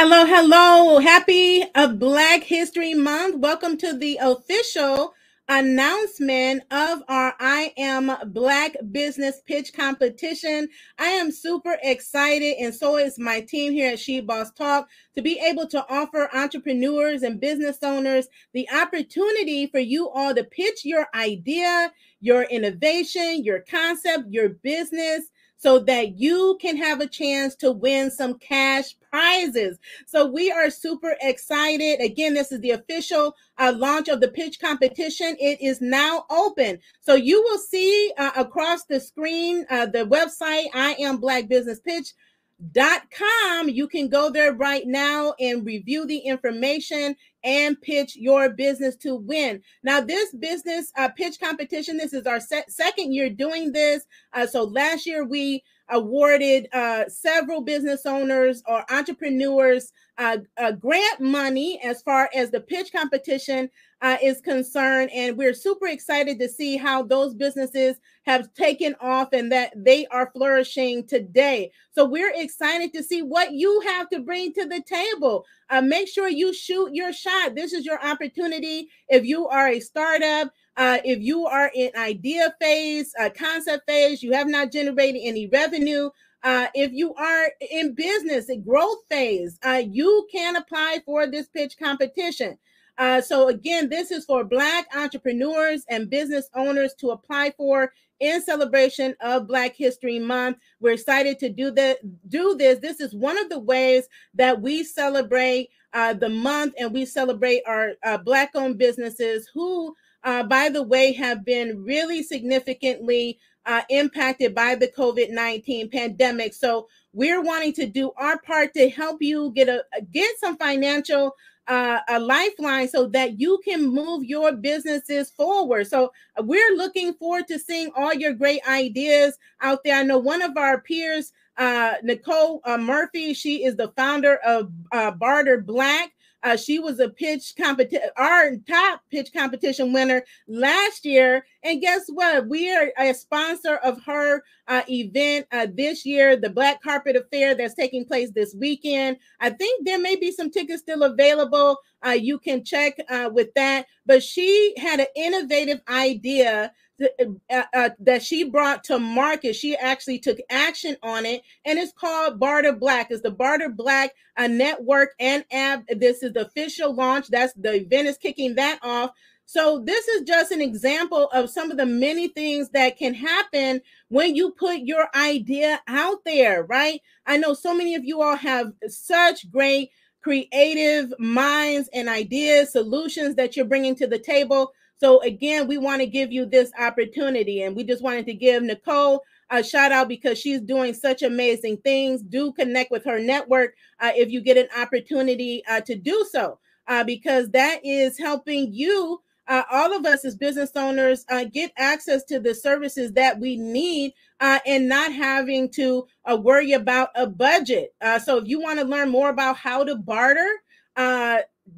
Hello, hello. Happy uh, Black History Month. Welcome to the official announcement of our I Am Black Business Pitch Competition. I am super excited, and so is my team here at She Boss Talk, to be able to offer entrepreneurs and business owners the opportunity for you all to pitch your idea, your innovation, your concept, your business so that you can have a chance to win some cash prizes. So we are super excited. Again, this is the official uh, launch of the pitch competition. It is now open. So you will see uh, across the screen uh, the website, I am Black Business Pitch dot com. You can go there right now and review the information and pitch your business to win. Now this business uh, pitch competition this is our se- second year doing this. Uh, so last year we awarded uh, several business owners or entrepreneurs uh, uh, grant money as far as the pitch competition uh, is concerned. And we're super excited to see how those businesses have taken off and that they are flourishing today. So we're excited to see what you have to bring to the table. Uh, make sure you shoot your shot. This is your opportunity. If you are a startup, uh, if you are in idea phase, concept phase, you have not generated any revenue. Uh, if you are in business, a growth phase, uh, you can apply for this pitch competition. Uh, so again, this is for Black entrepreneurs and business owners to apply for in celebration of Black History Month. We're excited to do that. Do this. This is one of the ways that we celebrate uh, the month and we celebrate our uh, Black-owned businesses who uh, by the way, have been really significantly uh, impacted by the COVID 19 pandemic. So we're wanting to do our part to help you get a get some financial uh, a lifeline so that you can move your businesses forward. So we're looking forward to seeing all your great ideas out there. I know one of our peers, uh, Nicole uh, Murphy, she is the founder of uh, Barter Black. Uh, she was a pitch competition, our top pitch competition winner last year. And guess what? We are a sponsor of her uh, event uh, this year, the Black Carpet Affair that's taking place this weekend. I think there may be some tickets still available. Uh, you can check uh, with that. But she had an innovative idea uh, uh, that she brought to market. She actually took action on it, and it's called Barter Black. It's the Barter Black uh, network and app. This is the official launch. That's the event is kicking that off. So this is just an example of some of the many things that can happen when you put your idea out there, right? I know so many of you all have such great creative minds and ideas, solutions that you're bringing to the table. So again, we want to give you this opportunity, and we just wanted to give Nicole a shout out because she's doing such amazing things. Do connect with her network uh, if you get an opportunity uh, to do so, uh, because that is helping you. Uh, all of us as business owners uh, get access to the services that we need uh, and not having to worry about a budget. so, if you want to learn more about how to barter,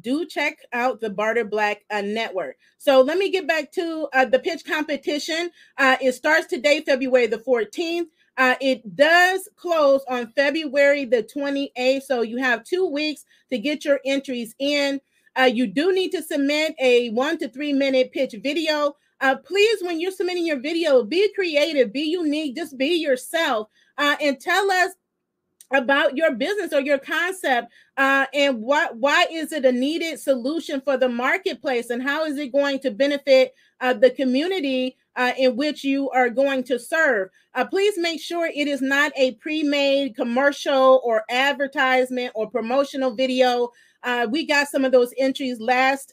do check out the Barter Black uh, Network. So let me get back to uh, the pitch competition. Uh, it starts today, February the 14th. Uh, it does close on February the 28th. So you have two weeks to get your entries in. Uh, you do need to submit a one to three minute pitch video. Uh, please, when you're submitting your video, be creative, be unique, just be yourself, and tell us about your business or your concept uh, and what why is it a needed solution for the marketplace and how is it going to benefit uh, the community uh, in which you are going to serve? Uh, please make sure it is not a pre-made commercial or advertisement or promotional video. Uh, we got some of those entries last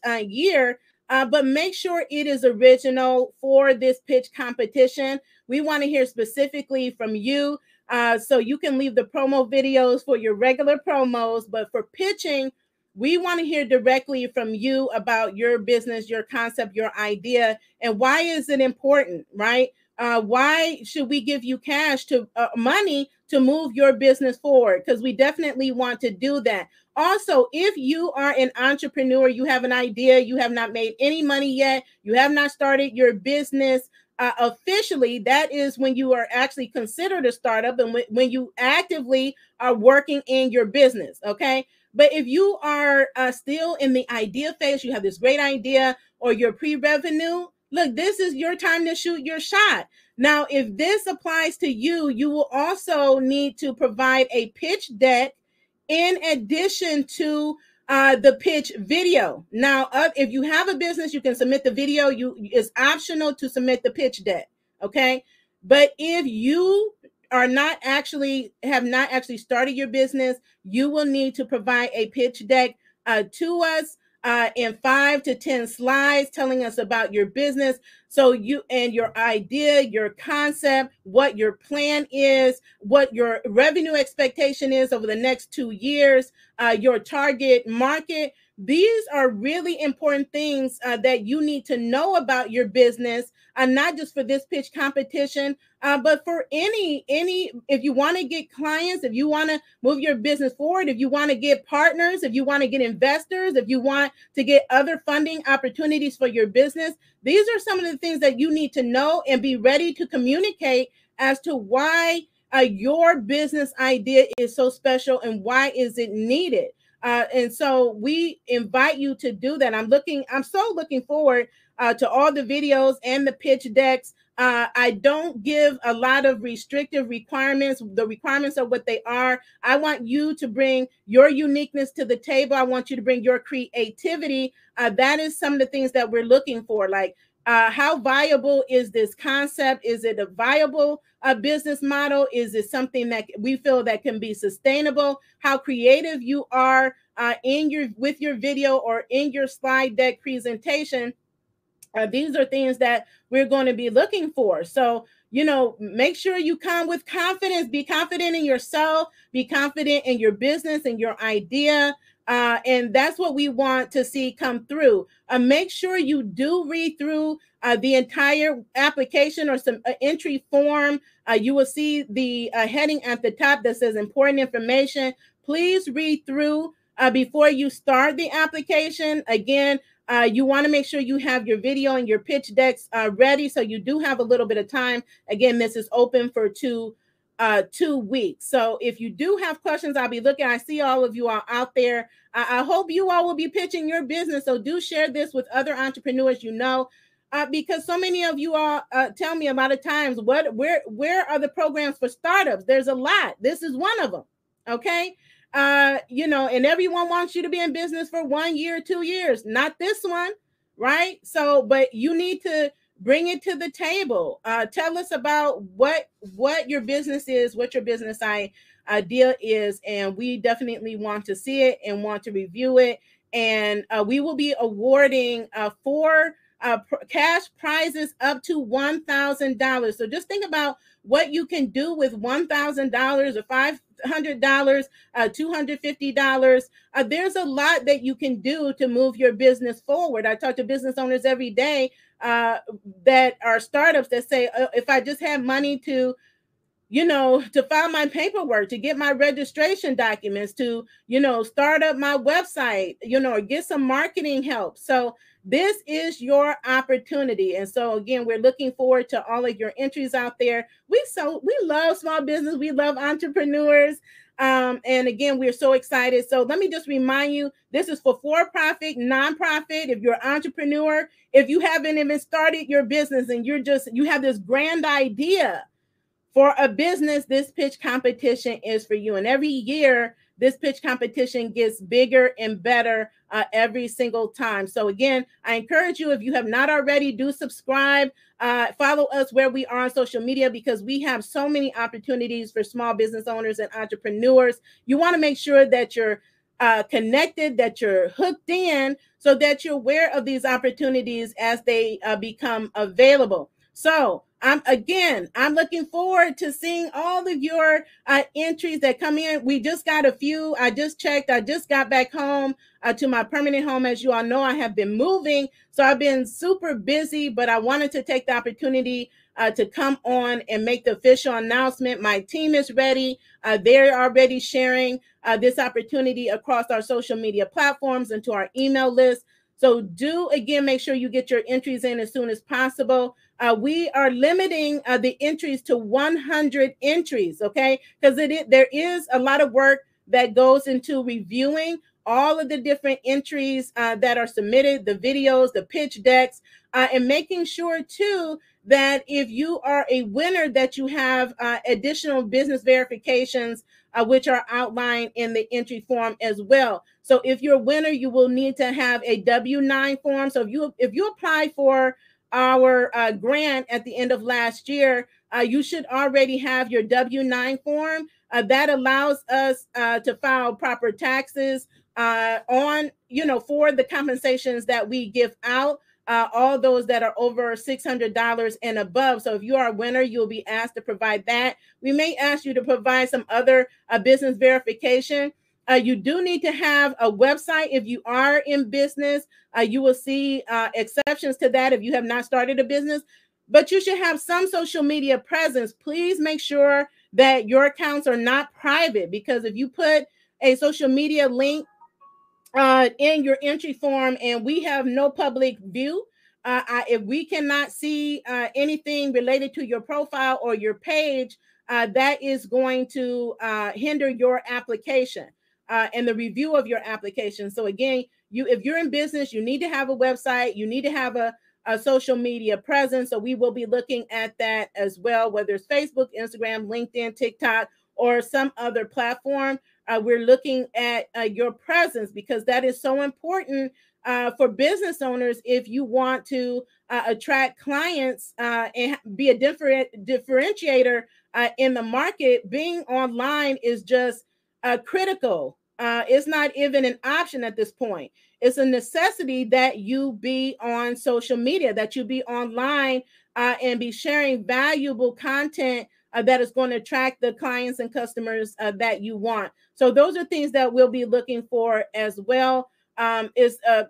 uh, but make sure it is original for this pitch competition we want to hear specifically from you uh, so you can leave the promo videos for your regular promos, but for pitching, we want to hear directly from you about your business, your concept, your idea, and why is it important, right? Uh, why should we give you cash to uh, money to move your business forward? Because we definitely want to do that. Also, if you are an entrepreneur, you have an idea, you have not made any money yet, you have not started your business, uh, officially, that is when you are actually considered a startup and when, when you actively are working in your business. Okay. But if you are uh, still in the idea phase, you have this great idea or you're pre revenue, look, this is your time to shoot your shot. Now, if this applies to you, you will also need to provide a pitch deck in addition to uh, the pitch video. Now, uh, if you have a business, you can submit the video. You it's optional to submit the pitch deck. Okay, but if you are not actually have not actually started your business, you will need to provide a pitch deck uh, to us uh, in five to 10 slides telling us about your business. So, you and your idea, your concept, what your plan is, what your revenue expectation is over the next two years, uh, your target market. These are really important things uh, that you need to know about your business, uh, not just for this pitch competition, uh, but for any any. If you want to get clients, if you want to move your business forward, if you want to get partners, if you want to get investors, if you want to get other funding opportunities for your business, these are some of the things that you need to know and be ready to communicate as to why uh, your business idea is so special and why is it needed. Uh, and so we invite you to do that. I'm looking, I'm so looking forward uh, to all the videos and the pitch decks. Uh, I don't give a lot of restrictive requirements. The requirements are what they are. I want you to bring your uniqueness to the table. I want you to bring your creativity. Uh, that is some of the things that we're looking for. Like uh, how viable is this concept? Is it a viable uh, business model? Is it something that we feel that can be sustainable? How creative you are uh, in your with your video or in your slide deck presentation? Uh, these are things that we're going to be looking for. So you know, make sure you come with confidence. Be confident in yourself. Be confident in your business and your idea. Uh, and that's what we want to see come through. Uh, make sure you do read through uh, the entire application or some uh, entry form. Uh, you will see the heading at the top that says important information. Please read through before you start the application. Again, you want to make sure you have your video and your pitch decks ready so you do have a little bit of time. Again, this is open for two uh, two weeks. So if you do have questions, I'll be looking. I see all of you are out there. I, I hope you all will be pitching your business. So do share this with other entrepreneurs you know. Uh, because so many of you all uh, tell me a lot of times what where where are the programs for startups there's a lot this is one of them okay uh you know and everyone wants you to be in business for one year two years not this one right so but you need to bring it to the table. Uh, tell us about what what your business is what your business idea is and we definitely want to see it and want to review it. And uh, we will be awarding uh, four uh, pr- cash prizes up to $1000 so just think about what you can do with $1000 or five hundred dollars, uh, two hundred fifty dollars. Uh, there's a lot that you can do to move your business forward. I talk to business owners every day uh, that are startups that say, uh, if I just have money to, you know, to file my paperwork, to get my registration documents, to, you know, start up my website, you know, or get some marketing help. So this is your opportunity. And so again, we're looking forward to all of your entries out there. We so we love small business, we love entrepreneurs. Um, and again, we're so excited. So let me just remind you this is for for profit, nonprofit. If you're an entrepreneur, if you haven't even started your business and you're just, you have this grand idea for a business, this pitch competition is for you. And every year, this pitch competition gets bigger and better uh, every single time. So, again, I encourage you, if you have not already, do subscribe, uh, follow us where we are on social media because we have so many opportunities for small business owners and entrepreneurs. You want to make sure that you're uh, connected, that you're hooked in, so that you're aware of these opportunities as they uh, become available. So, I'm again, I'm looking forward to seeing all of your uh, entries that come in. We just got a few. I just checked. I just got back home uh, to my permanent home. As you all know, I have been moving, so I've been super busy. But I wanted to take the opportunity uh, to come on and make the official announcement. My team is ready. Uh, they're already sharing uh, this opportunity across our social media platforms and to our email list. So do again make sure you get your entries in as soon as possible. Uh, we are limiting uh, the entries to 100 entries, okay? Because it is, there is a lot of work that goes into reviewing all of the different entries uh, that are submitted, the videos, the pitch decks, uh, and making sure too that if you are a winner, that you have uh, additional business verifications, uh, which are outlined in the entry form as well. So if you're a winner, you will need to have a W-9 form. So if you if you apply for our uh, grant at the end of last year, uh, you should already have your W-9 form. Uh, that allows us uh, to file proper taxes uh, on, you know, for the compensations that we give out. Uh, all those that are over $600 and above. So if you are a winner, you'll be asked to provide that. We may ask you to provide some other business verification. Uh, you do need to have a website if you are in business. Uh, you will see uh, exceptions to that if you have not started a business, but you should have some social media presence. Please make sure that your accounts are not private because if you put a social media link uh, in your entry form and we have no public view, uh, I, if we cannot see uh, anything related to your profile or your page, that is going to hinder your application uh, and the review of your application. So again, you if you're in business, you need to have a website, you need to have a, a social media presence. So we will be looking at that as well, whether it's Facebook, Instagram, LinkedIn, TikTok, or some other platform uh, we're looking at uh, your presence because that is so important uh, for business owners if you want to uh, attract clients uh, and be a different differentiator in the market. Being online is just critical. it's not even an option at this point. It's a necessity that you be on social media, that you be online and be sharing valuable content uh, that is going to attract the clients and customers uh, that you want. So those are things that we'll be looking for as well. Um, is a uh,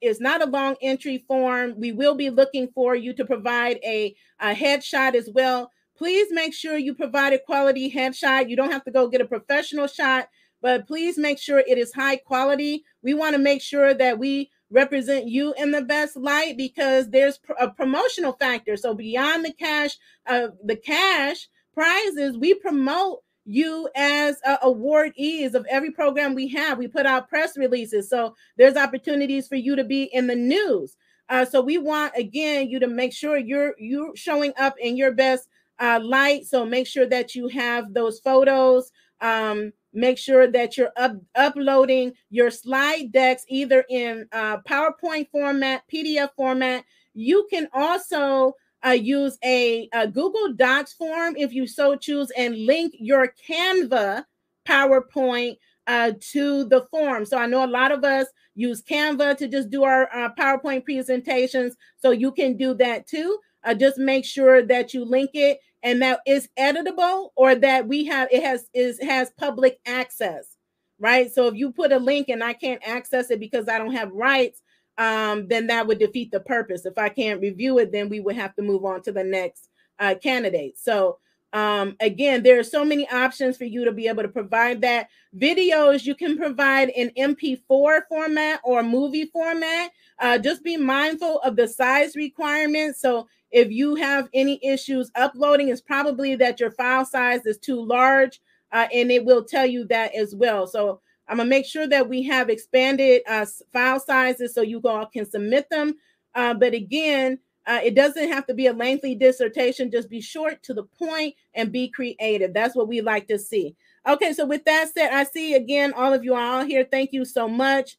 is not a long entry form. We will be looking for you to provide a, a headshot as well. Please make sure you provide a quality headshot. You don't have to go get a professional shot, but please make sure it is high quality. We want to make sure that we represent you in the best light because there's a promotional factor. So beyond the cash, uh, the cash prizes, we promote you as uh, awardees of every program we have. We put out press releases, so there's opportunities for you to be in the news. Uh, so we want again you to make sure you're you're showing up in your best uh, light. So make sure that you have those photos. Um, make sure that you're up, uploading your slide decks either in uh, PowerPoint format, PDF format. You can also uh, use a, a, Google Docs form if you so choose and link your Canva PowerPoint uh, to the form. So I know a lot of us use Canva to just do our uh, PowerPoint presentations. So you can do that too. Uh, just make sure that you link it and that is editable or that we have it has is has public access right? So if you put a link and i can't access it because i don't have rights um, then that would defeat the purpose. If i can't review it then we would have to move on to the next uh, candidate. So um, again there are so many options for you to be able to provide that videos you can provide in mp4 format or movie format uh, just be mindful of the size requirements so if you have any issues uploading, it's probably that your file size is too large, uh, and it will tell you that as well. So I'm gonna make sure that we have expanded uh, file sizes so you all can submit them. Uh, but again, uh, it doesn't have to be a lengthy dissertation. Just be short to the point and be creative. That's what we like to see. Okay, so with that said, I see again all of you are all here. Thank you so much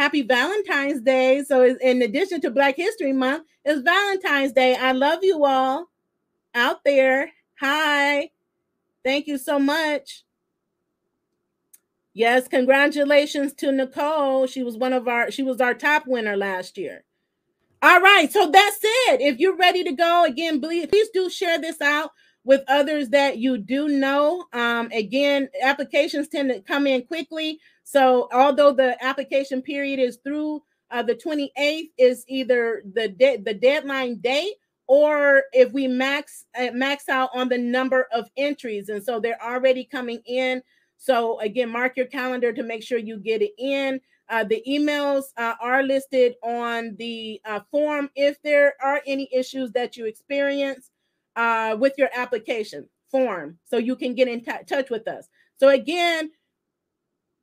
happy Valentine's Day. So, in addition to Black History Month, it's Valentine's Day. I love you all out there. Hi. Thank you so much. Yes, congratulations to Nicole. She was one of our she was our top winner last year. All right, so that's it. If you're ready to go again, please, please do share this out with others that you do know. Um, again, applications tend to come in quickly. So although the application period is through uh, the 28th, is either the de- the deadline date or if we max uh, max out on the number of entries, and so they're already coming in. So again, mark your calendar to make sure you get it in. Uh, the emails uh, are listed on the uh, form if there are any issues that you experience uh, with your application form so you can get in t- touch with us. So again,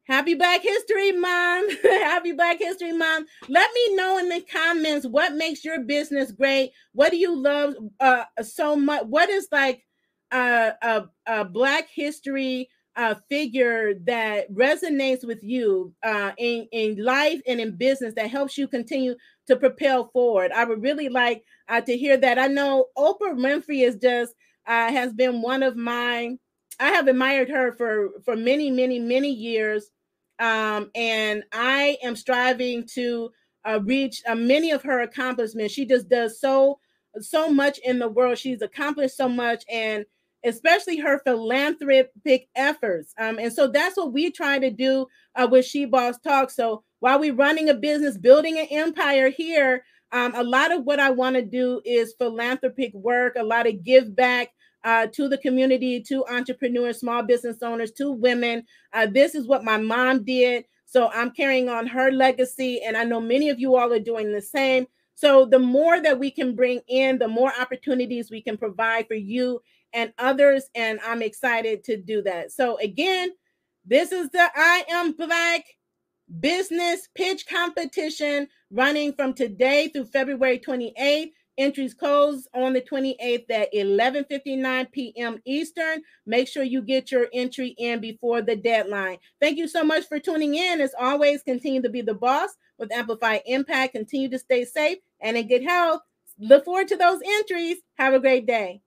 Happy Black History Month. Happy Black History Month. Let me know in the comments what makes your business great. What do you love uh, so much? What is like uh, a, a Black history uh, figure that resonates with you uh, in, in life and in business that helps you continue to propel forward? I would really like uh, to hear that. I know Oprah Winfrey is just uh, has been one of my I have admired her for for many, many, many years um, and I am striving to uh, reach uh, many of her accomplishments. She just does so so much in the world. She's accomplished so much, and especially her philanthropic efforts. Um, and so that's what we try to do uh, with She Boss Talk. So while we're running a business, building an empire here, um, a lot of what I want to do is philanthropic work, a lot of give back uh, to the community, to entrepreneurs, small business owners, to women. Uh, this is what my mom did. So I'm carrying on her legacy. And I know many of you all are doing the same. So the more that we can bring in, the more opportunities we can provide for you and others. And I'm excited to do that. So again, this is the I Am Black business pitch competition running from today through February 28th. Entries close on the 28th at 11:59 p.m. Eastern. Make sure you get your entry in before the deadline. Thank you so much for tuning in. As always, continue to be the boss with Amplify Impact. Continue to stay safe and in good health. Look forward to those entries. Have a great day.